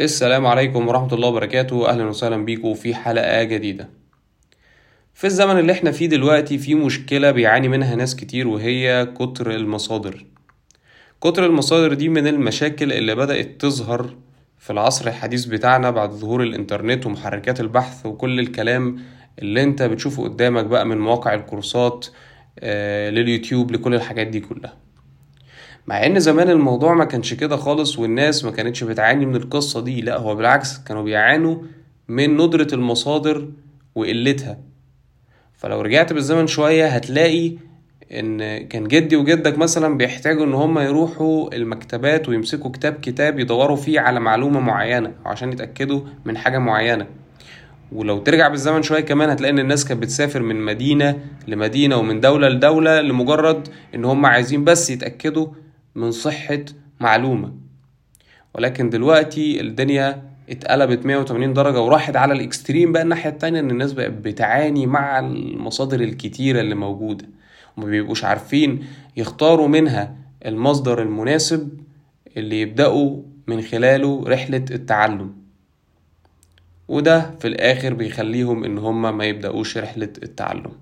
السلام عليكم ورحمة الله وبركاته. أهلا وسهلا بيكم في حلقة جديدة. في الزمن اللي إحنا فيه دلوقتي في مشكلة بيعاني منها ناس كتير وهي كتر المصادر. كتر المصادر دي من المشاكل اللي بدأت تظهر في العصر الحديث بتاعنا بعد ظهور الإنترنت ومحركات البحث وكل الكلام اللي أنت بتشوفه قدامك بقى من مواقع الكورسات آه، لليوتيوب لكل الحاجات دي كلها. مع إن زمان الموضوع ما كانش كده خالص والناس ما كانتش بتعاني من القصة دي لا هو بالعكس كانوا بيعانوا من ندرة المصادر وقلتها. فلو رجعت بالزمن شوية هتلاقي إن كان جدي وجدك مثلا بيحتاجوا إن هم يروحوا المكتبات ويمسكوا كتاب كتاب يدوروا فيه على معلومة معينة عشان يتأكدوا من حاجة معينة. ولو ترجع بالزمن شوية كمان هتلاقي إن الناس كانت بتسافر من مدينة لمدينة ومن دولة لدولة لمجرد إن هم عايزين بس يتأكدوا من صحة معلومة. ولكن دلوقتي الدنيا اتقلبت 180 درجة وراحت على الإكستريم بقى الناحية التانية إن الناس بقت بتعاني مع المصادر الكتيرة اللي موجودة. وما بيبقوش عارفين يختاروا منها المصدر المناسب اللي يبدأوا من خلاله رحلة التعلم. وده في الآخر بيخليهم إن هما ما يبدأوش رحلة التعلم.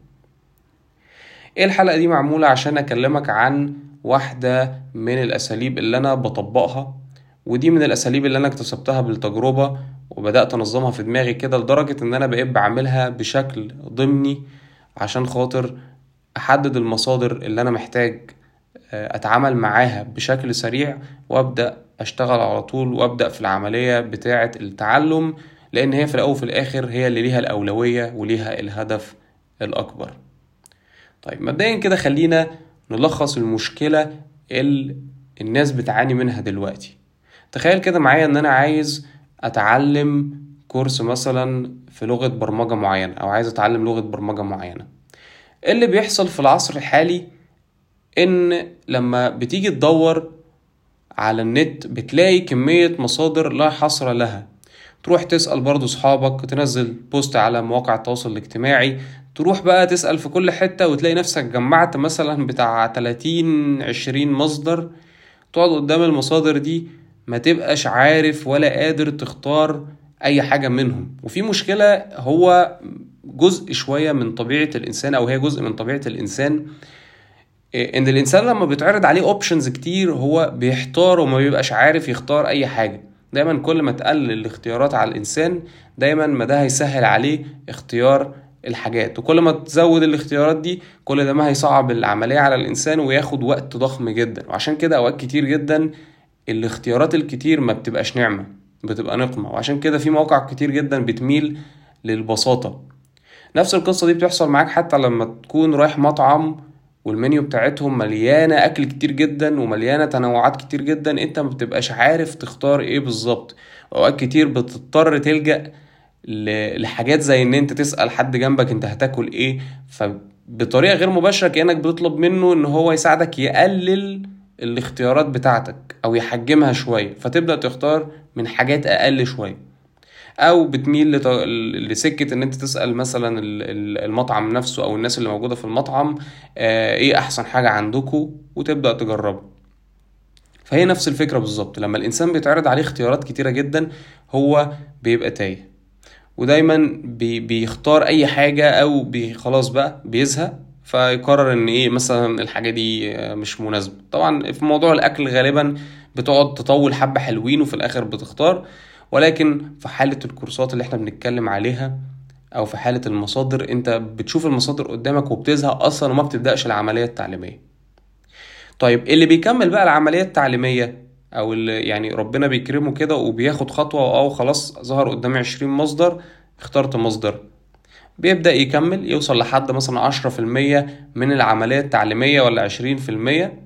إيه الحلقة دي معمولة عشان أكلمك عن واحدة من الأساليب اللي أنا بطبقها ودي من الأساليب اللي أنا اكتسبتها بالتجربة وبدأت أنظمها في دماغي كده لدرجة إن أنا بقيت بعملها بشكل ضمني عشان خاطر أحدد المصادر اللي أنا محتاج آه، أتعامل معاها بشكل سريع وأبدأ أشتغل على طول وأبدأ في العملية بتاعة التعلم لأن هي في الأول وفي الآخر هي اللي ليها الأولوية وليها الهدف الأكبر. طيب مبدئيا كده خلينا نلخص المشكلة اللي الناس بتعاني منها دلوقتي. تخيل كده معايا إن أنا عايز أتعلم كورس مثلا في لغة برمجة معينة أو عايز أتعلم لغة برمجة معينة. اللي بيحصل في العصر الحالي إن لما بتيجي تدور على النت بتلاقي كمية مصادر لا حصر لها. تروح تسأل برضو صحابك تنزل بوست على مواقع التواصل الاجتماعي تروح بقى تسأل في كل حتة وتلاقي نفسك جمعت مثلا بتاع 30 20 مصدر تقعد قدام المصادر دي ما تبقاش عارف ولا قادر تختار أي حاجة منهم. وفي مشكلة هو جزء شوية من طبيعة الإنسان أو هي جزء من طبيعة الإنسان إيه، إن الإنسان لما بيتعرض عليه اوبشنز كتير هو بيحتار وما بيبقاش عارف يختار أي حاجة. دايما كل ما تقلل الاختيارات على الإنسان دايما ما ده هيسهل عليه اختيار الحاجات. وكل ما تزود الاختيارات دي كل ده ما هيصعب العملية على الإنسان وياخد وقت ضخم جدا. وعشان كده أوقات كتير جدا الاختيارات الكتير ما بتبقاش نعمة بتبقى نقمة. وعشان كده في مواقع كتير جدا بتميل للبساطة. نفس القصة دي بتحصل معاك حتى لما تكون رايح مطعم والمنيو بتاعتهم مليانة أكل كتير جدا ومليانة تنوعات كتير جدا أنت ما بتبقاش عارف تختار إيه بالظبط. أوقات كتير بتضطر تلجأ لحاجات زي إن أنت تسأل حد جنبك أنت هتاكل إيه فبطريقة غير مباشرة كأنك بتطلب منه إن هو يساعدك يقلل الاختيارات بتاعتك أو يحجمها شوية فتبدأ تختار من حاجات أقل شوية. أو بتميل لط- لسكة إن أنت تسأل مثلا ال- ال- المطعم نفسه أو الناس اللي موجودة في المطعم آه، إيه أحسن حاجة عندكم وتبدأ تجربها فهي نفس الفكرة بالظبط لما الإنسان بيتعرض عليه اختيارات كتيرة جدا هو بيبقى تايه. ودايما بي بيختار أي حاجة أو بي خلاص بقى بيزهق فيقرر إن إيه مثلا الحاجة دي آه، مش مناسبة. طبعا في موضوع الأكل غالبا بتقعد تطول حبة حلوين وفي الآخر بتختار ولكن في حالة الكورسات اللي إحنا بنتكلم عليها أو في حالة المصادر أنت بتشوف المصادر قدامك وبتزهق أصلا وما بتبدأش العملية التعليمية. طيب اللي بيكمل بقى العملية التعليمية أو اللي يعني ربنا بيكرمه كده وبياخد خطوة أو خلاص ظهر قدامي 20 مصدر اخترت مصدر. بيبدأ يكمل يوصل لحد مثلا عشرة في المية من العملية التعليمية ولا عشرين في المية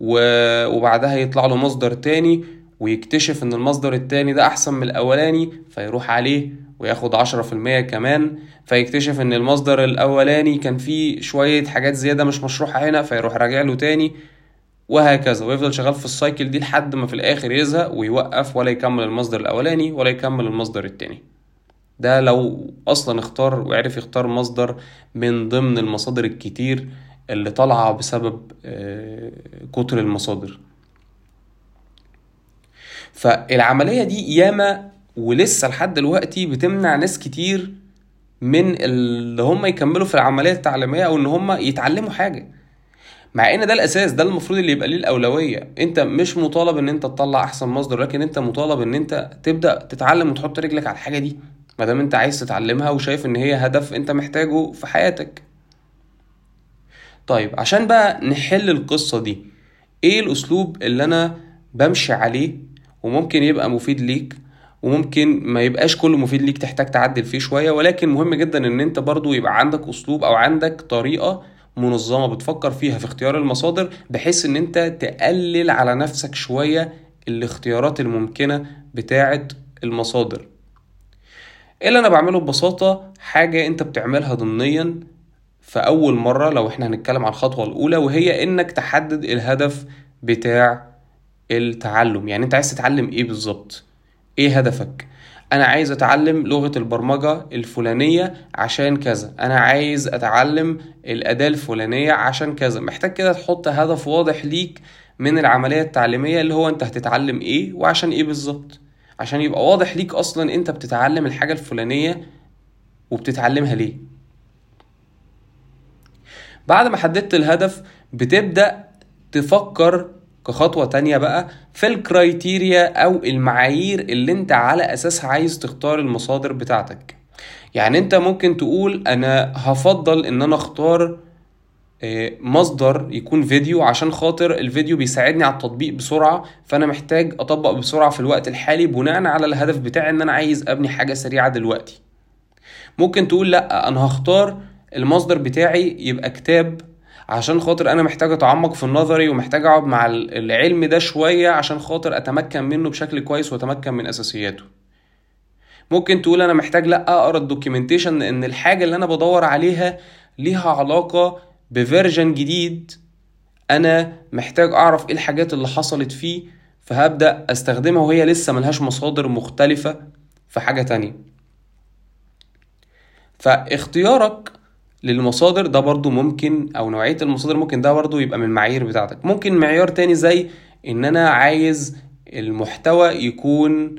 وبعدها يطلع له مصدر تاني ويكتشف إن المصدر التاني ده أحسن من الأولاني فيروح عليه وياخد عشرة في المية كمان فيكتشف إن المصدر الأولاني كان فيه شوية حاجات زيادة مش مشروحة هنا فيروح راجع له تاني. وهكذا. ويفضل شغال في السايكل دي لحد ما في الآخر يزهق ويوقف ولا يكمل المصدر الأولاني ولا يكمل المصدر التاني. ده لو أصلا اختار وعرف يختار مصدر من ضمن المصادر الكتير اللي طالعة بسبب آه، كتر المصادر. فالعملية دي ياما ولسه لحد دلوقتي بتمنع ناس كتير من اللي هم يكملوا في العملية التعليمية أو إن هم يتعلموا حاجة. مع إن ده الأساس ده المفروض اللي يبقى ليه الأولوية. أنت مش مطالب إن أنت تطلع أحسن مصدر لكن أنت مطالب إن أنت تبدأ تتعلم وتحط رجلك على الحاجة دي ما دام أنت عايز تتعلمها وشايف إن هي هدف أنت محتاجه في حياتك. طيب عشان بقى نحل القصة دي إيه الأسلوب اللي أنا بمشي عليه وممكن يبقى مفيد ليك؟ وممكن ما يبقاش كله مفيد ليك تحتاج تعدل فيه شوية ولكن مهم جدا إن أنت برضو يبقى عندك أسلوب أو عندك طريقة منظمة بتفكر فيها في اختيار المصادر بحيث إن أنت تقلل على نفسك شوية الاختيارات الممكنة بتاعه المصادر. إيه اللي أنا بعمله ببساطة؟ حاجة أنت بتعملها ضمنيا في أول مرة لو إحنا هنتكلم عن الخطوة الأولى وهي إنك تحدد الهدف بتاع التعلم. يعني أنت عايز تتعلم إيه بالظبط؟ إيه هدفك؟ أنا عايز أتعلم لغة البرمجة الفلانية عشان كذا. أنا عايز أتعلم الأداة الفلانية عشان كذا. محتاج كده تحط هدف واضح ليك من العملية التعليمية اللي هو أنت هتتعلم إيه وعشان إيه بالظبط. عشان يبقى واضح ليك أصلا أنت بتتعلم الحاجة الفلانية وبتتعلمها ليه. بعد ما حددت الهدف بتبدأ تفكر كخطوة تانية بقى في الكرايتيريا أو المعايير اللي أنت على أساسها عايز تختار المصادر بتاعتك. يعني أنت ممكن تقول أنا هفضل إن أنا أختار آه، مصدر يكون فيديو عشان خاطر الفيديو بيساعدني على التطبيق بسرعة فأنا محتاج أطبق بسرعة في الوقت الحالي بناء على الهدف بتاعي إن أنا عايز أبني حاجة سريعة دلوقتي. ممكن تقول لأ أنا هختار المصدر بتاعي يبقى كتاب عشان خاطر أنا محتاج أتعمق في النظري ومحتاج أقعد مع العلم ده شوية عشان خاطر أتمكن منه بشكل كويس وأتمكن من أساسياته. ممكن تقول أنا محتاج لأ أقرأ الدوكيومنتيشن لأن الحاجة اللي أنا بدور عليها ليها علاقة بفيرجن جديد. أنا محتاج أعرف إيه الحاجات اللي حصلت فيه فهبدأ أستخدمها وهي لسه ملهاش مصادر مختلفة في حاجة تانية. فاختيارك للمصادر ده برضو ممكن أو نوعية المصادر ممكن ده برضو يبقى من المعايير بتاعتك. ممكن معيار تاني زي إن أنا عايز المحتوى يكون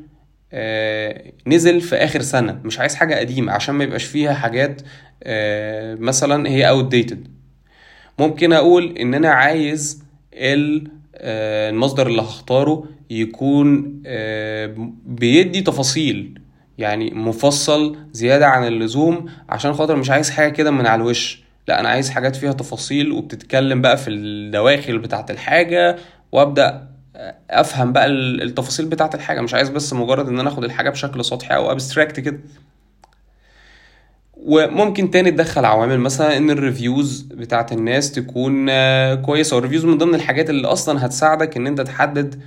آه نزل في آخر سنة مش عايز حاجة قديمة عشان ما يبقاش فيها حاجات آه مثلا هي outdated ممكن أقول إن أنا عايز آه، المصدر اللي هختاره يكون بيدي تفاصيل. يعني مفصل زيادة عن اللزوم عشان خاطر مش عايز حاجة كده من على الوش. لا أنا عايز حاجات فيها تفاصيل وبتتكلم بقى في الدواخل بتاعة الحاجة وأبدأ أفهم بقى التفاصيل بتاعة الحاجة. مش عايز بس مجرد إن أنا آخد الحاجة بشكل سطحي أو abstract كده. وممكن تاني تدخل عوامل مثلا إن ال reviews بتاعت الناس تكون كويسة. وال reviews من ضمن الحاجات اللي أصلا هتساعدك إن أنت تحدد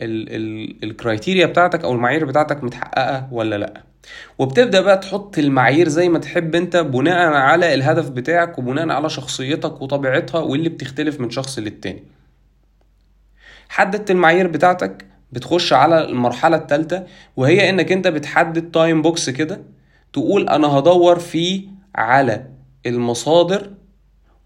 ال criteria بتاعتك أو المعايير بتاعتك متحققة ولا لأ. وبتبدأ بقى تحط المعايير زي ما تحب أنت بناء على الهدف بتاعك وبناء على شخصيتك وطبيعتها واللي بتختلف من شخص للتاني. حددت المعايير بتاعتك بتخش على المرحلة الثالثه وهي إنك أنت بتحدد time box كده تقول أنا هدور فيه على المصادر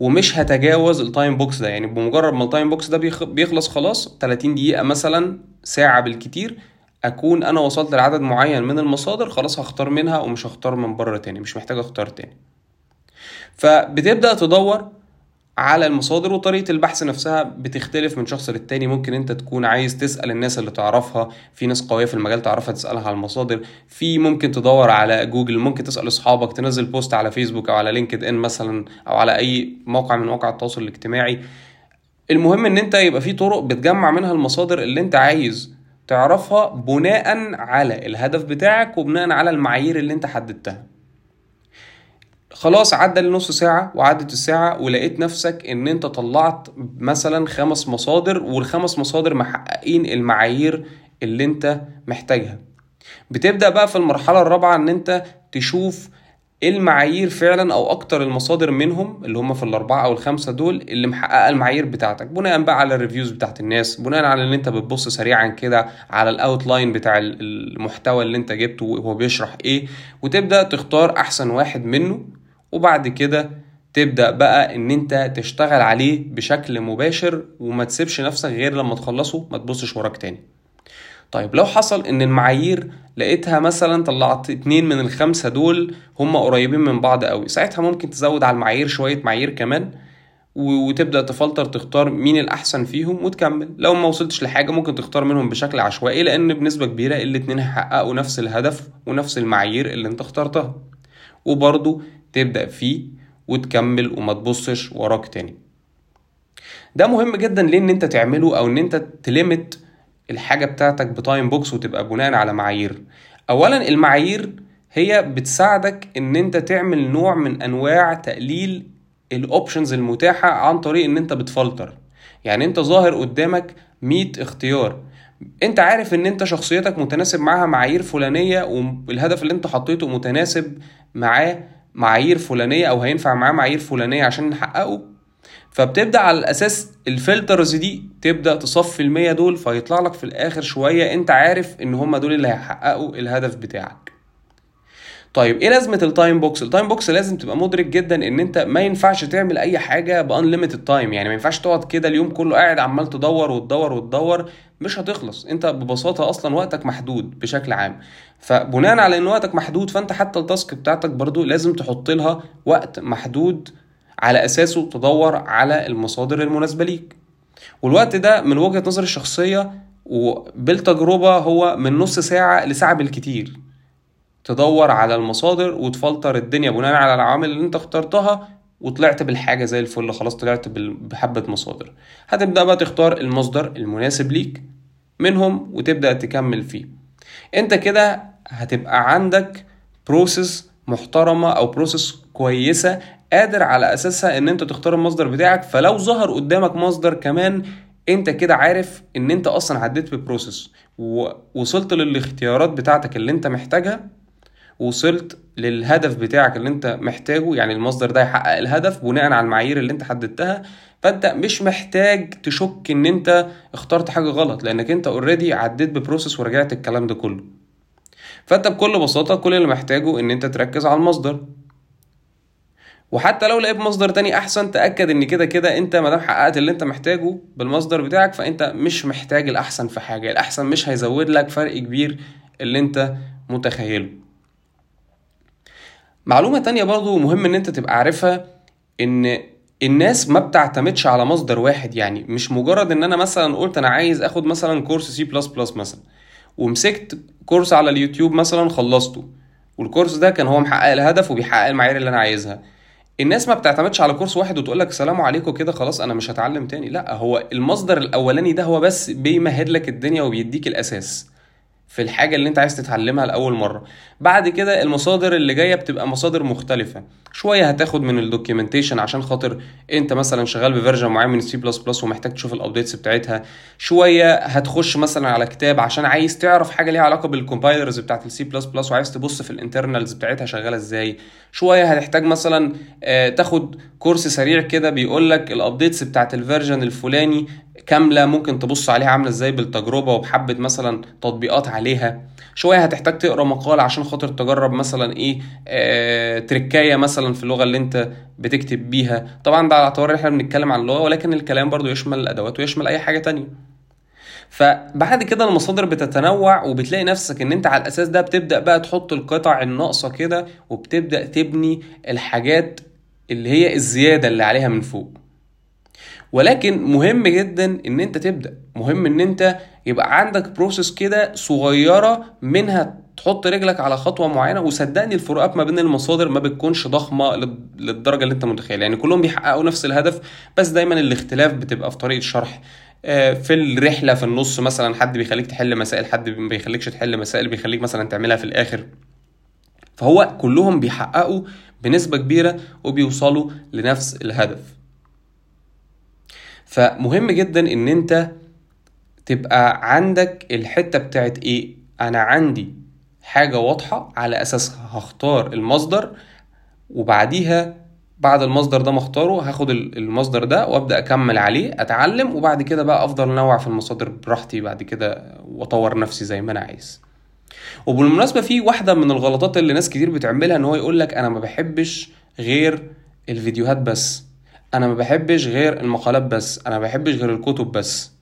ومش هتجاوز ال time box ده. يعني بمجرد ما ال time box ده بيخلص خلاص 30 دقيقة مثلا ساعة بالكتير أكون أنا وصلت لعدد معين من المصادر خلاص هختار منها ومش هختار من بره تاني مش محتاج أختار تاني. فبتبدأ تدور على المصادر وطريقة البحث نفسها بتختلف من شخص للتاني. ممكن انت تكون عايز تسأل الناس اللي تعرفها في ناس قوية في المجال تعرفها تسألها على المصادر. في ممكن تدور على جوجل ممكن تسأل أصحابك تنزل post على فيسبوك أو على لينكد ان مثلا أو على أي موقع من مواقع التواصل الاجتماعي. المهم إن أنت يبقى في طرق بتجمع منها المصادر اللي أنت عايز تعرفها بناء على الهدف بتاعك وبناء على المعايير اللي أنت حددتها. خلاص عدى النص ساعة وعدت الساعة ولقيت نفسك إن أنت طلعت مثلا خمس مصادر والخمس مصادر محققين المعايير اللي أنت محتاجها. بتبدأ بقى في المرحلة الرابعة إن أنت تشوف إيه المعايير فعلا أو أكتر المصادر منهم اللي هم في الأربعة أو الخمسة دول اللي محققة المعايير بتاعتك. بناء بقى على ال reviews بتاعت الناس بناء على ان أنت بتبص سريعا كده على ال outline بتاع المحتوى اللي أنت جبته وهو بيشرح إيه. وتبدأ تختار أحسن واحد منه وبعد كده تبدأ بقى إن أنت تشتغل عليه بشكل مباشر وما تسيبش نفسك غير لما تخلصه ما تبصش وراك تاني. طيب لو حصل إن المعايير لقيتها مثلا طلعت اتنين من الخمسة دول هم قريبين من بعض قوي ساعتها ممكن تزود على المعايير شوية معايير كمان وتبدأ تفلتر تختار مين الأحسن فيهم وتكمل. لو ما وصلتش لحاجة ممكن تختار منهم بشكل عشوائي لأن بنسبة كبيرة الاتنين هيحققوا نفس الهدف ونفس المعايير اللي أنت اخترتها. وبرضو تبدأ فيه وتكمل وما تبصش وراك تاني. ده مهم جدا ليه إن أنت تعمله أو إن أنت ت limit الحاجة بتاعتك ب time box وتبقى بناء على معايير. اولا المعايير هي بتساعدك إن أنت تعمل نوع من أنواع تقليل ال options المتاحة عن طريق إن أنت بتفلتر. يعني أنت ظاهر قدامك 100 اختيار. أنت عارف إن أنت شخصيتك متناسب معاها معايير فلانية والهدف اللي أنت حطيته متناسب معاه معايير فلانية أو هينفع معاه معايير فلانية عشان نحققه. فبتبدأ على الأساس ال filters دي تبدأ تصفي المية دول فيطلع لك في الآخر شوية أنت عارف إن هم دول اللي هيحققوا الهدف بتاعك. طيب إيه لازمة ال time box ال time box لازم تبقى مدرك جدا إن أنت ما ينفعش تعمل أي حاجة ب unlimited time يعني ما ينفعش تقعد كده اليوم كله قاعد عمال تدور وتدور وتدور مش هتخلص. أنت ببساطة أصلا وقتك محدود بشكل عام. فبناء على إن وقتك محدود فأنت حتى التاسك بتاعتك برضو لازم تحط لها وقت محدود على أساسه تدور على المصادر المناسبة ليك. والوقت ده من وجهة نظري الشخصية وبالتجربة هو من نص ساعة لساعة بالكتير. تدور على المصادر وتفلتر الدنيا بناء على العوامل اللي أنت اخترتها وطلعت بالحاجة زي الفل خلاص طلعت بحبة مصادر. هتبدأ بقى تختار المصدر المناسب ليك منهم وتبدأ تكمل فيه. أنت كده هتبقى عندك process محترمة أو process كويسة قادر على أساسها إن أنت تختار المصدر بتاعك. فلو ظهر قدامك مصدر كمان أنت كده عارف إن أنت أصلا عديت ب process ووصلت للاختيارات بتاعتك اللي أنت محتاجها. وصلت للهدف بتاعك اللي أنت محتاجه يعني المصدر ده يحقق الهدف بناء على المعايير اللي أنت حددتها. فأنت مش محتاج تشك إن أنت اخترت حاجة غلط لأنك أنت already عديت ب process ورجعت الكلام ده كله. فانت بكل بساطة كل اللي محتاجه إن أنت تركز على المصدر. وحتى لو لقيت مصدر تاني أحسن تأكد إن كده كده أنت ما دام حققت اللي أنت محتاجه بالمصدر بتاعك فأنت مش محتاج الأحسن في حاجة. الأحسن مش هيزود لك فرق كبير اللي أنت متخيله. معلومة تانية برضو مهم إن أنت تبقى عارفها إن الناس ما بتعتمدش على مصدر واحد. يعني مش مجرد إن أنا مثلا قلت أنا عايز آخد مثلا كورس سي بلس بلس مثلا. ومسكت course على اليوتيوب مثلا خلصته. وال course ده كان هو محقق الهدف وبيحقق المعايير اللي أنا عايزها. الناس ما بتعتمدش على course واحد وتقول لك سلام عليكم كده خلاص أنا مش هتعلم تاني. لا هو المصدر الأولاني ده هو بس بيمهد لك الدنيا وبيديك الأساس. في الحاجة اللي انت عايز تتعلمها لأول مرة. بعد كده المصادر اللي جاية بتبقى مصادر مختلفة. شوية هتاخد من ال documentation عشان خاطر انت مثلا شغال ب version معين من سي بلس بلس ومحتاج تشوف ال updates بتاعتها. شوية هتخش مثلا على كتاب عشان عايز تعرف حاجة ليها علاقة بال compilers بتاعت السي بلس بلس وعايز تبص في ال internals بتاعتها شغالة إزاي. شوية هتحتاج مثلا تاخد course سريع كده بيقول لك ال updates بتاعت ال version الفلاني كاملة ممكن تبص عليها عاملة إزاي بالتجربة وبحبة مثلا تطبيقات عليها. شوية هتحتاج تقرأ مقال عشان خاطر تجرب مثلا إيه آه تركاية مثلا في اللغة اللي انت بتكتب بيها. طبعا ده على اعتبار إحنا بنتكلم عن اللغة ولكن الكلام برضو يشمل الأدوات ويشمل أي حاجة تانية. فبعد كده المصادر بتتنوع وبتلاقي نفسك ان انت على الأساس ده بتبدأ بقى تحط القطع الناقصة كده وبتبدأ تبني الحاجات اللي هي الزيادة اللي عليها من فوق. ولكن مهم جدا إن أنت تبدأ. مهم إن أنت يبقى عندك بروسيس كده صغيرة منها تحط رجلك على خطوة معينة وصدقني الفروقات ما بين المصادر ما بتكونش ضخمة للدرجة اللي أنت متخيل يعني كلهم بيحققوا نفس الهدف بس دايما الاختلاف بتبقى في طريقة الشرح في الرحلة في النص مثلا حد بيخليك تحل مسائل حد ما بيخليكش تحل مسائل بيخليك مثلا تعملها في الآخر. فهو كلهم بيحققوا بنسبة كبيرة وبيوصلوا لنفس الهدف. فمهم جدا إن أنت تبقى عندك الحتة بتاعت إيه؟ أنا عندي حاجة واضحة على اساسها هختار المصدر وبعديها بعد المصدر ده مختاره هاخد المصدر ده وأبدأ أكمل عليه أتعلم وبعد كده بقى أفضل انوع في المصادر براحتي بعد كده وأطور نفسي زي ما أنا عايز. وبالمناسبة في واحدة من الغلطات اللي ناس كتير بتعملها إن هو يقول لك أنا ما بحبش غير الفيديوهات بس. أنا ما بحبش غير المقالات بس أنا ما بحبش غير الكتب بس.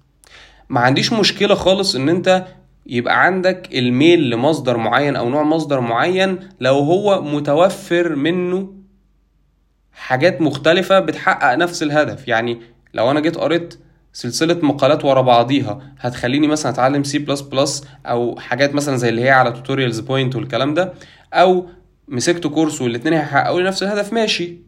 ما عنديش مشكلة خالص إن أنت يبقى عندك الميل لمصدر معين أو نوع مصدر معين لو هو متوفر منه حاجات مختلفة بتحقق نفس الهدف. يعني لو أنا جيت قريت سلسلة مقالات ورا بعضيها هتخليني مثلا أتعلم سي بلس بلس أو حاجات مثلا زي اللي هي على Tutorials Point والكلام ده أو مسكت كورس والاتنين هيحققوا لي نفس الهدف ماشي.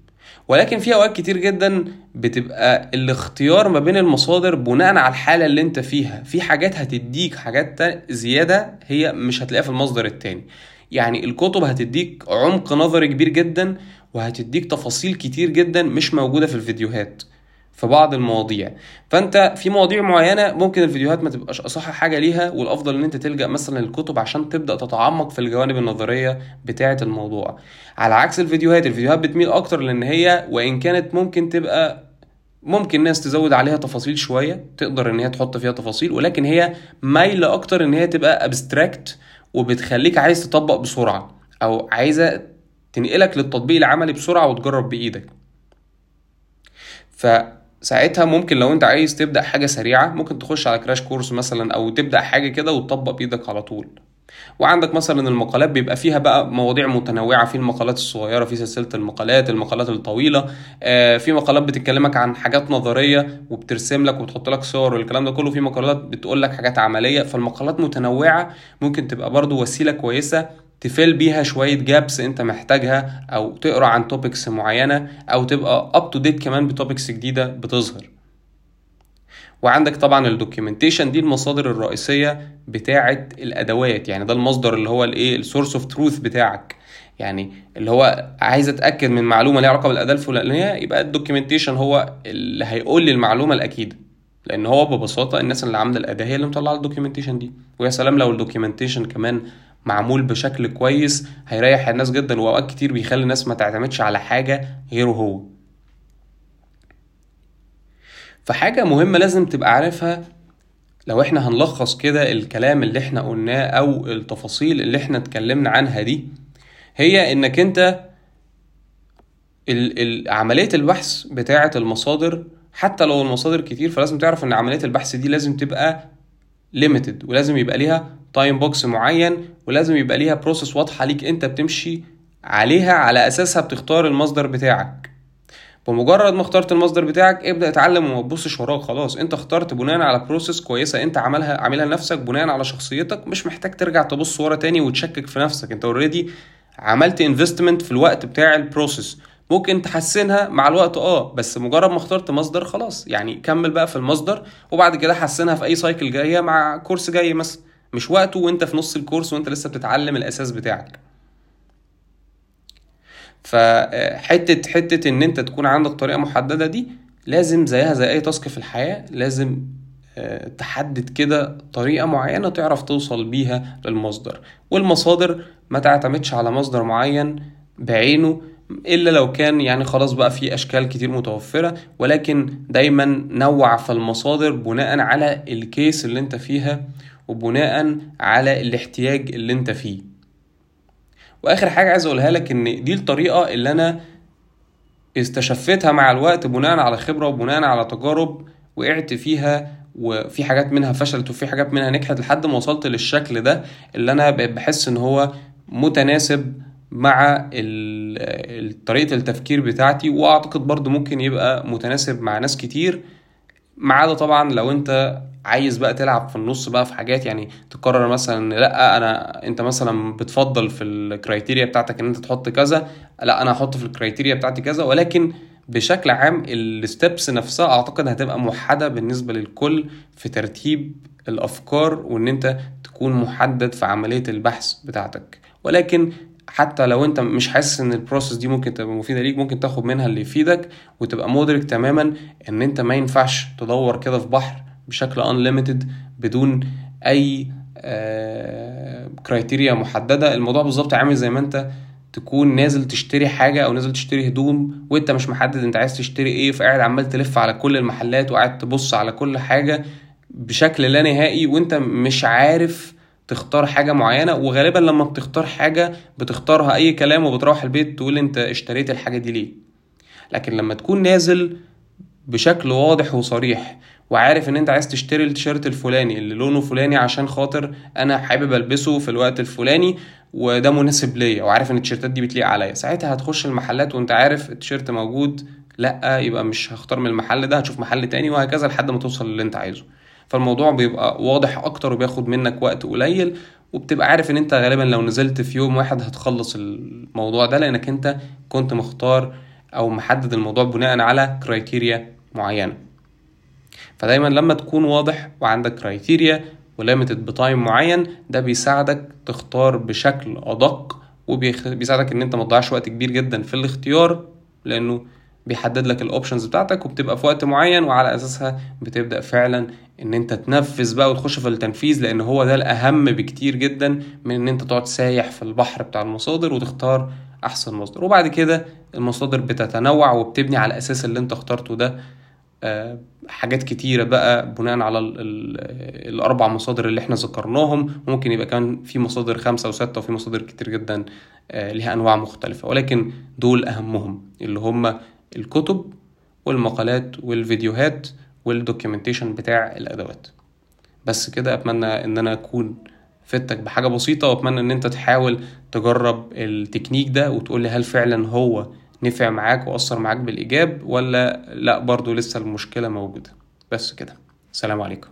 ولكن في أوقات كتير جدا بتبقى الاختيار ما بين المصادر بناء على الحالة اللي أنت فيها. في حاجات هتديك حاجات زيادة هي مش هتلاقيها في المصدر التاني. يعني الكتب هتديك عمق نظري كبير جدا وهتديك تفاصيل كتير جدا مش موجودة في الفيديوهات. في بعض المواضيع. فأنت في مواضيع معينة ممكن الفيديوهات ما تبقاش أصح حاجة ليها والأفضل إن أنت تلجأ مثلا للكتب عشان تبدأ تتعمق في الجوانب النظرية بتاعة الموضوع. على عكس الفيديوهات الفيديوهات بتميل أكتر لأن هي وإن كانت ممكن تبقى ممكن ناس تزود عليها تفاصيل شوية تقدر إن هي تحط فيها تفاصيل ولكن هي مايلة أكتر إن هي تبقى abstract وبتخليك عايز تطبق بسرعة أو عايزة تنقلك للتطبيق العملي بسرعة وتجرب بإيدك. ساعتها ممكن لو انت عايز تبدأ حاجة سريعة ممكن تخش على crash course مثلا أو تبدأ حاجة كده وتطبق بإيدك على طول. وعندك مثلا المقالات بيبقى فيها بقى مواضيع متنوعة في المقالات الصغيرة في سلسلة المقالات المقالات الطويلة آه في مقالات بتكلمك عن حاجات نظرية وبترسم لك وتحط لك صور والكلام ده كله في مقالات بتقول لك حاجات عملية فالمقالات متنوعة ممكن تبقى برضو وسيلة كويسة تfill بيها شوية gaps انت محتاجها أو تقرأ عن topics معينة أو تبقى up to date كمان ب topics جديدة بتظهر. وعندك طبعا ال documentation دي المصادر الرئيسية بتاعة الأدوات يعني ده المصدر اللي هو الإيه ال source of truth بتاعك. يعني اللي هو عايز أتأكد من معلومة ليها علاقة بالاداه الفلانية يبقى ال documentation هو اللي هيقول لي المعلومة الأكيدة. لأن هو ببساطة الناس اللي عاملة الأداة هي اللي مطلعة ال documentation دي. ويا سلام لو ال documentation كمان معمول بشكل كويس هيريح الناس جدا وأوقات كتير بيخلي الناس ما تعتمدش على حاجة غيره هو. فحاجة مهمة لازم تبقى عارفها لو إحنا هنلخص كده الكلام اللي إحنا قلناه أو التفاصيل اللي إحنا اتكلمنا عنها دي هي إنك أنت عملية البحث بتاعة المصادر حتى لو المصادر كتير فلازم تعرف إن عملية البحث دي لازم تبقى limited ولازم يبقى ليها time box معين ولازم يبقى ليها process واضحة ليك انت بتمشي عليها على أساسها بتختار المصدر بتاعك. بمجرد ما اخترت المصدر بتاعك ابدأ اتعلم وما تبصش وراك خلاص. انت اخترت بناء على process كويسة انت عملها عاملها لنفسك بناء على شخصيتك مش محتاج ترجع تبص ورا تاني وتشكك في نفسك. انت already عملت investment في الوقت بتاع ال process ممكن تحسنها مع الوقت آه بس مجرد ما اخترت مصدر خلاص. يعني كمل بقى في المصدر وبعد كده حسنها في أي cycle جاية مع course جاي مثلا. مش وقته وأنت في نص ال course وأنت لسه بتتعلم الأساس بتاعك. فحتة حتة إن أنت تكون عندك طريقة محددة دي لازم زيها زي أي تاسك في الحياة لازم آه، تحدد كده طريقة معينة تعرف توصل بيها للمصدر. والمصادر ما تعتمدش على مصدر معين بعينه. إلا لو كان يعني خلاص بقى في أشكال كتير متوفرة ولكن دايما نوع في المصادر بناء على الكيس اللي أنت فيها وبناء على الاحتياج اللي أنت فيه. وآخر حاجة عايز أقولها لك إن دي الطريقة اللي أنا استشفتها مع الوقت بناء على خبرة وبناء على تجارب وقعت فيها وفي حاجات منها فشلت وفي حاجات منها نجحت لحد ما وصلت للشكل ده اللي أنا بحس إن هو متناسب مع طريقة التفكير بتاعتي وأعتقد برضو ممكن يبقى متناسب مع ناس كتير ما عدا طبعا لو أنت عايز بقى تلعب في النص بقى في حاجات يعني تقرر مثلا لأ أنا أنت مثلا بتفضل في الكرايتيريا بتاعتك إن أنت تحط كذا لأ أنا هحط في ال criteria بتاعتي كذا ولكن بشكل عام ال steps نفسها أعتقد هتبقى موحدة بالنسبة للكل في ترتيب الأفكار وإن أنت تكون محدد في عملية البحث بتاعتك. ولكن حتى لو انت مش حاسس ان ال process دي ممكن تبقى مفيدة ليك ممكن تاخد منها اللي يفيدك وتبقى مدرك تماما ان انت ما ينفعش تدور كده في بحر بشكل unlimited بدون أي criteria آه، محددة. الموضوع بالظبط عامل زي ما انت تكون نازل تشتري حاجة أو نازل تشتري هدوم وانت مش محدد انت عايز تشتري إيه فقاعد عمال تلف على كل المحلات وقاعد تبص على كل حاجة بشكل لا نهائي وانت مش عارف تختار حاجة معينة وغالبا لما بتختار حاجة بتختارها أي كلام وبتروح البيت تقول أنت اشتريت الحاجة دي ليه. لكن لما تكون نازل بشكل واضح وصريح وعارف إن أنت عايز تشتري التيشيرت الفلاني اللي لونه فلاني عشان خاطر أنا حابب ألبسه في الوقت الفلاني وده مناسب ليا وعارف إن التيشيرتات دي بتليق عليا ساعتها هتخش المحلات وأنت عارف التيشيرت موجود لأ يبقى مش هختار من المحل ده هتشوف محل تاني وهكذا لحد ما توصل للي أنت عايزه. فالموضوع بيبقى واضح أكتر وبياخد منك وقت قليل وبتبقى عارف إن أنت غالبا لو نزلت في يوم واحد هتخلص الموضوع ده لأنك أنت كنت مختار أو محدد الموضوع بناء على criteria معينة. فدايما لما تكون واضح وعندك criteria و limited ب time معين ده بيساعدك تختار بشكل أدق وبيساعدك إن أنت ما تضيعش وقت كبير جدا في الاختيار لأنه بيحدد لك ال options بتاعتك وبتبقى في وقت معين وعلى أساسها بتبدأ فعلا إن أنت تنفذ بقى وتخش في التنفيذ لأن هو ده الأهم بكتير جدا من إن أنت تقعد سايح في البحر بتاع المصادر وتختار أحسن مصدر. وبعد كده المصادر بتتنوع وبتبني على الاساس اللي أنت اخترته ده. آه، حاجات كتيرة بقى بناء على ال ال الأربع مصادر اللي إحنا ذكرناهم. ممكن يبقى كان في مصادر خمسة وستة وفي مصادر كتير جدا آه، ليها أنواع مختلفة. ولكن دول أهمهم اللي هم الكتب والمقالات والفيديوهات وال documentation بتاع الأدوات. بس كده أتمنى إن أنا أكون فدتك بحاجة بسيطة وأتمنى إن أنت تحاول تجرب التكنيك ده وتقولي هل فعلا هو نفع معاك وأثر معاك بالإيجاب ولا لأ برضو لسه المشكلة موجودة. بس كده. سلام عليكم.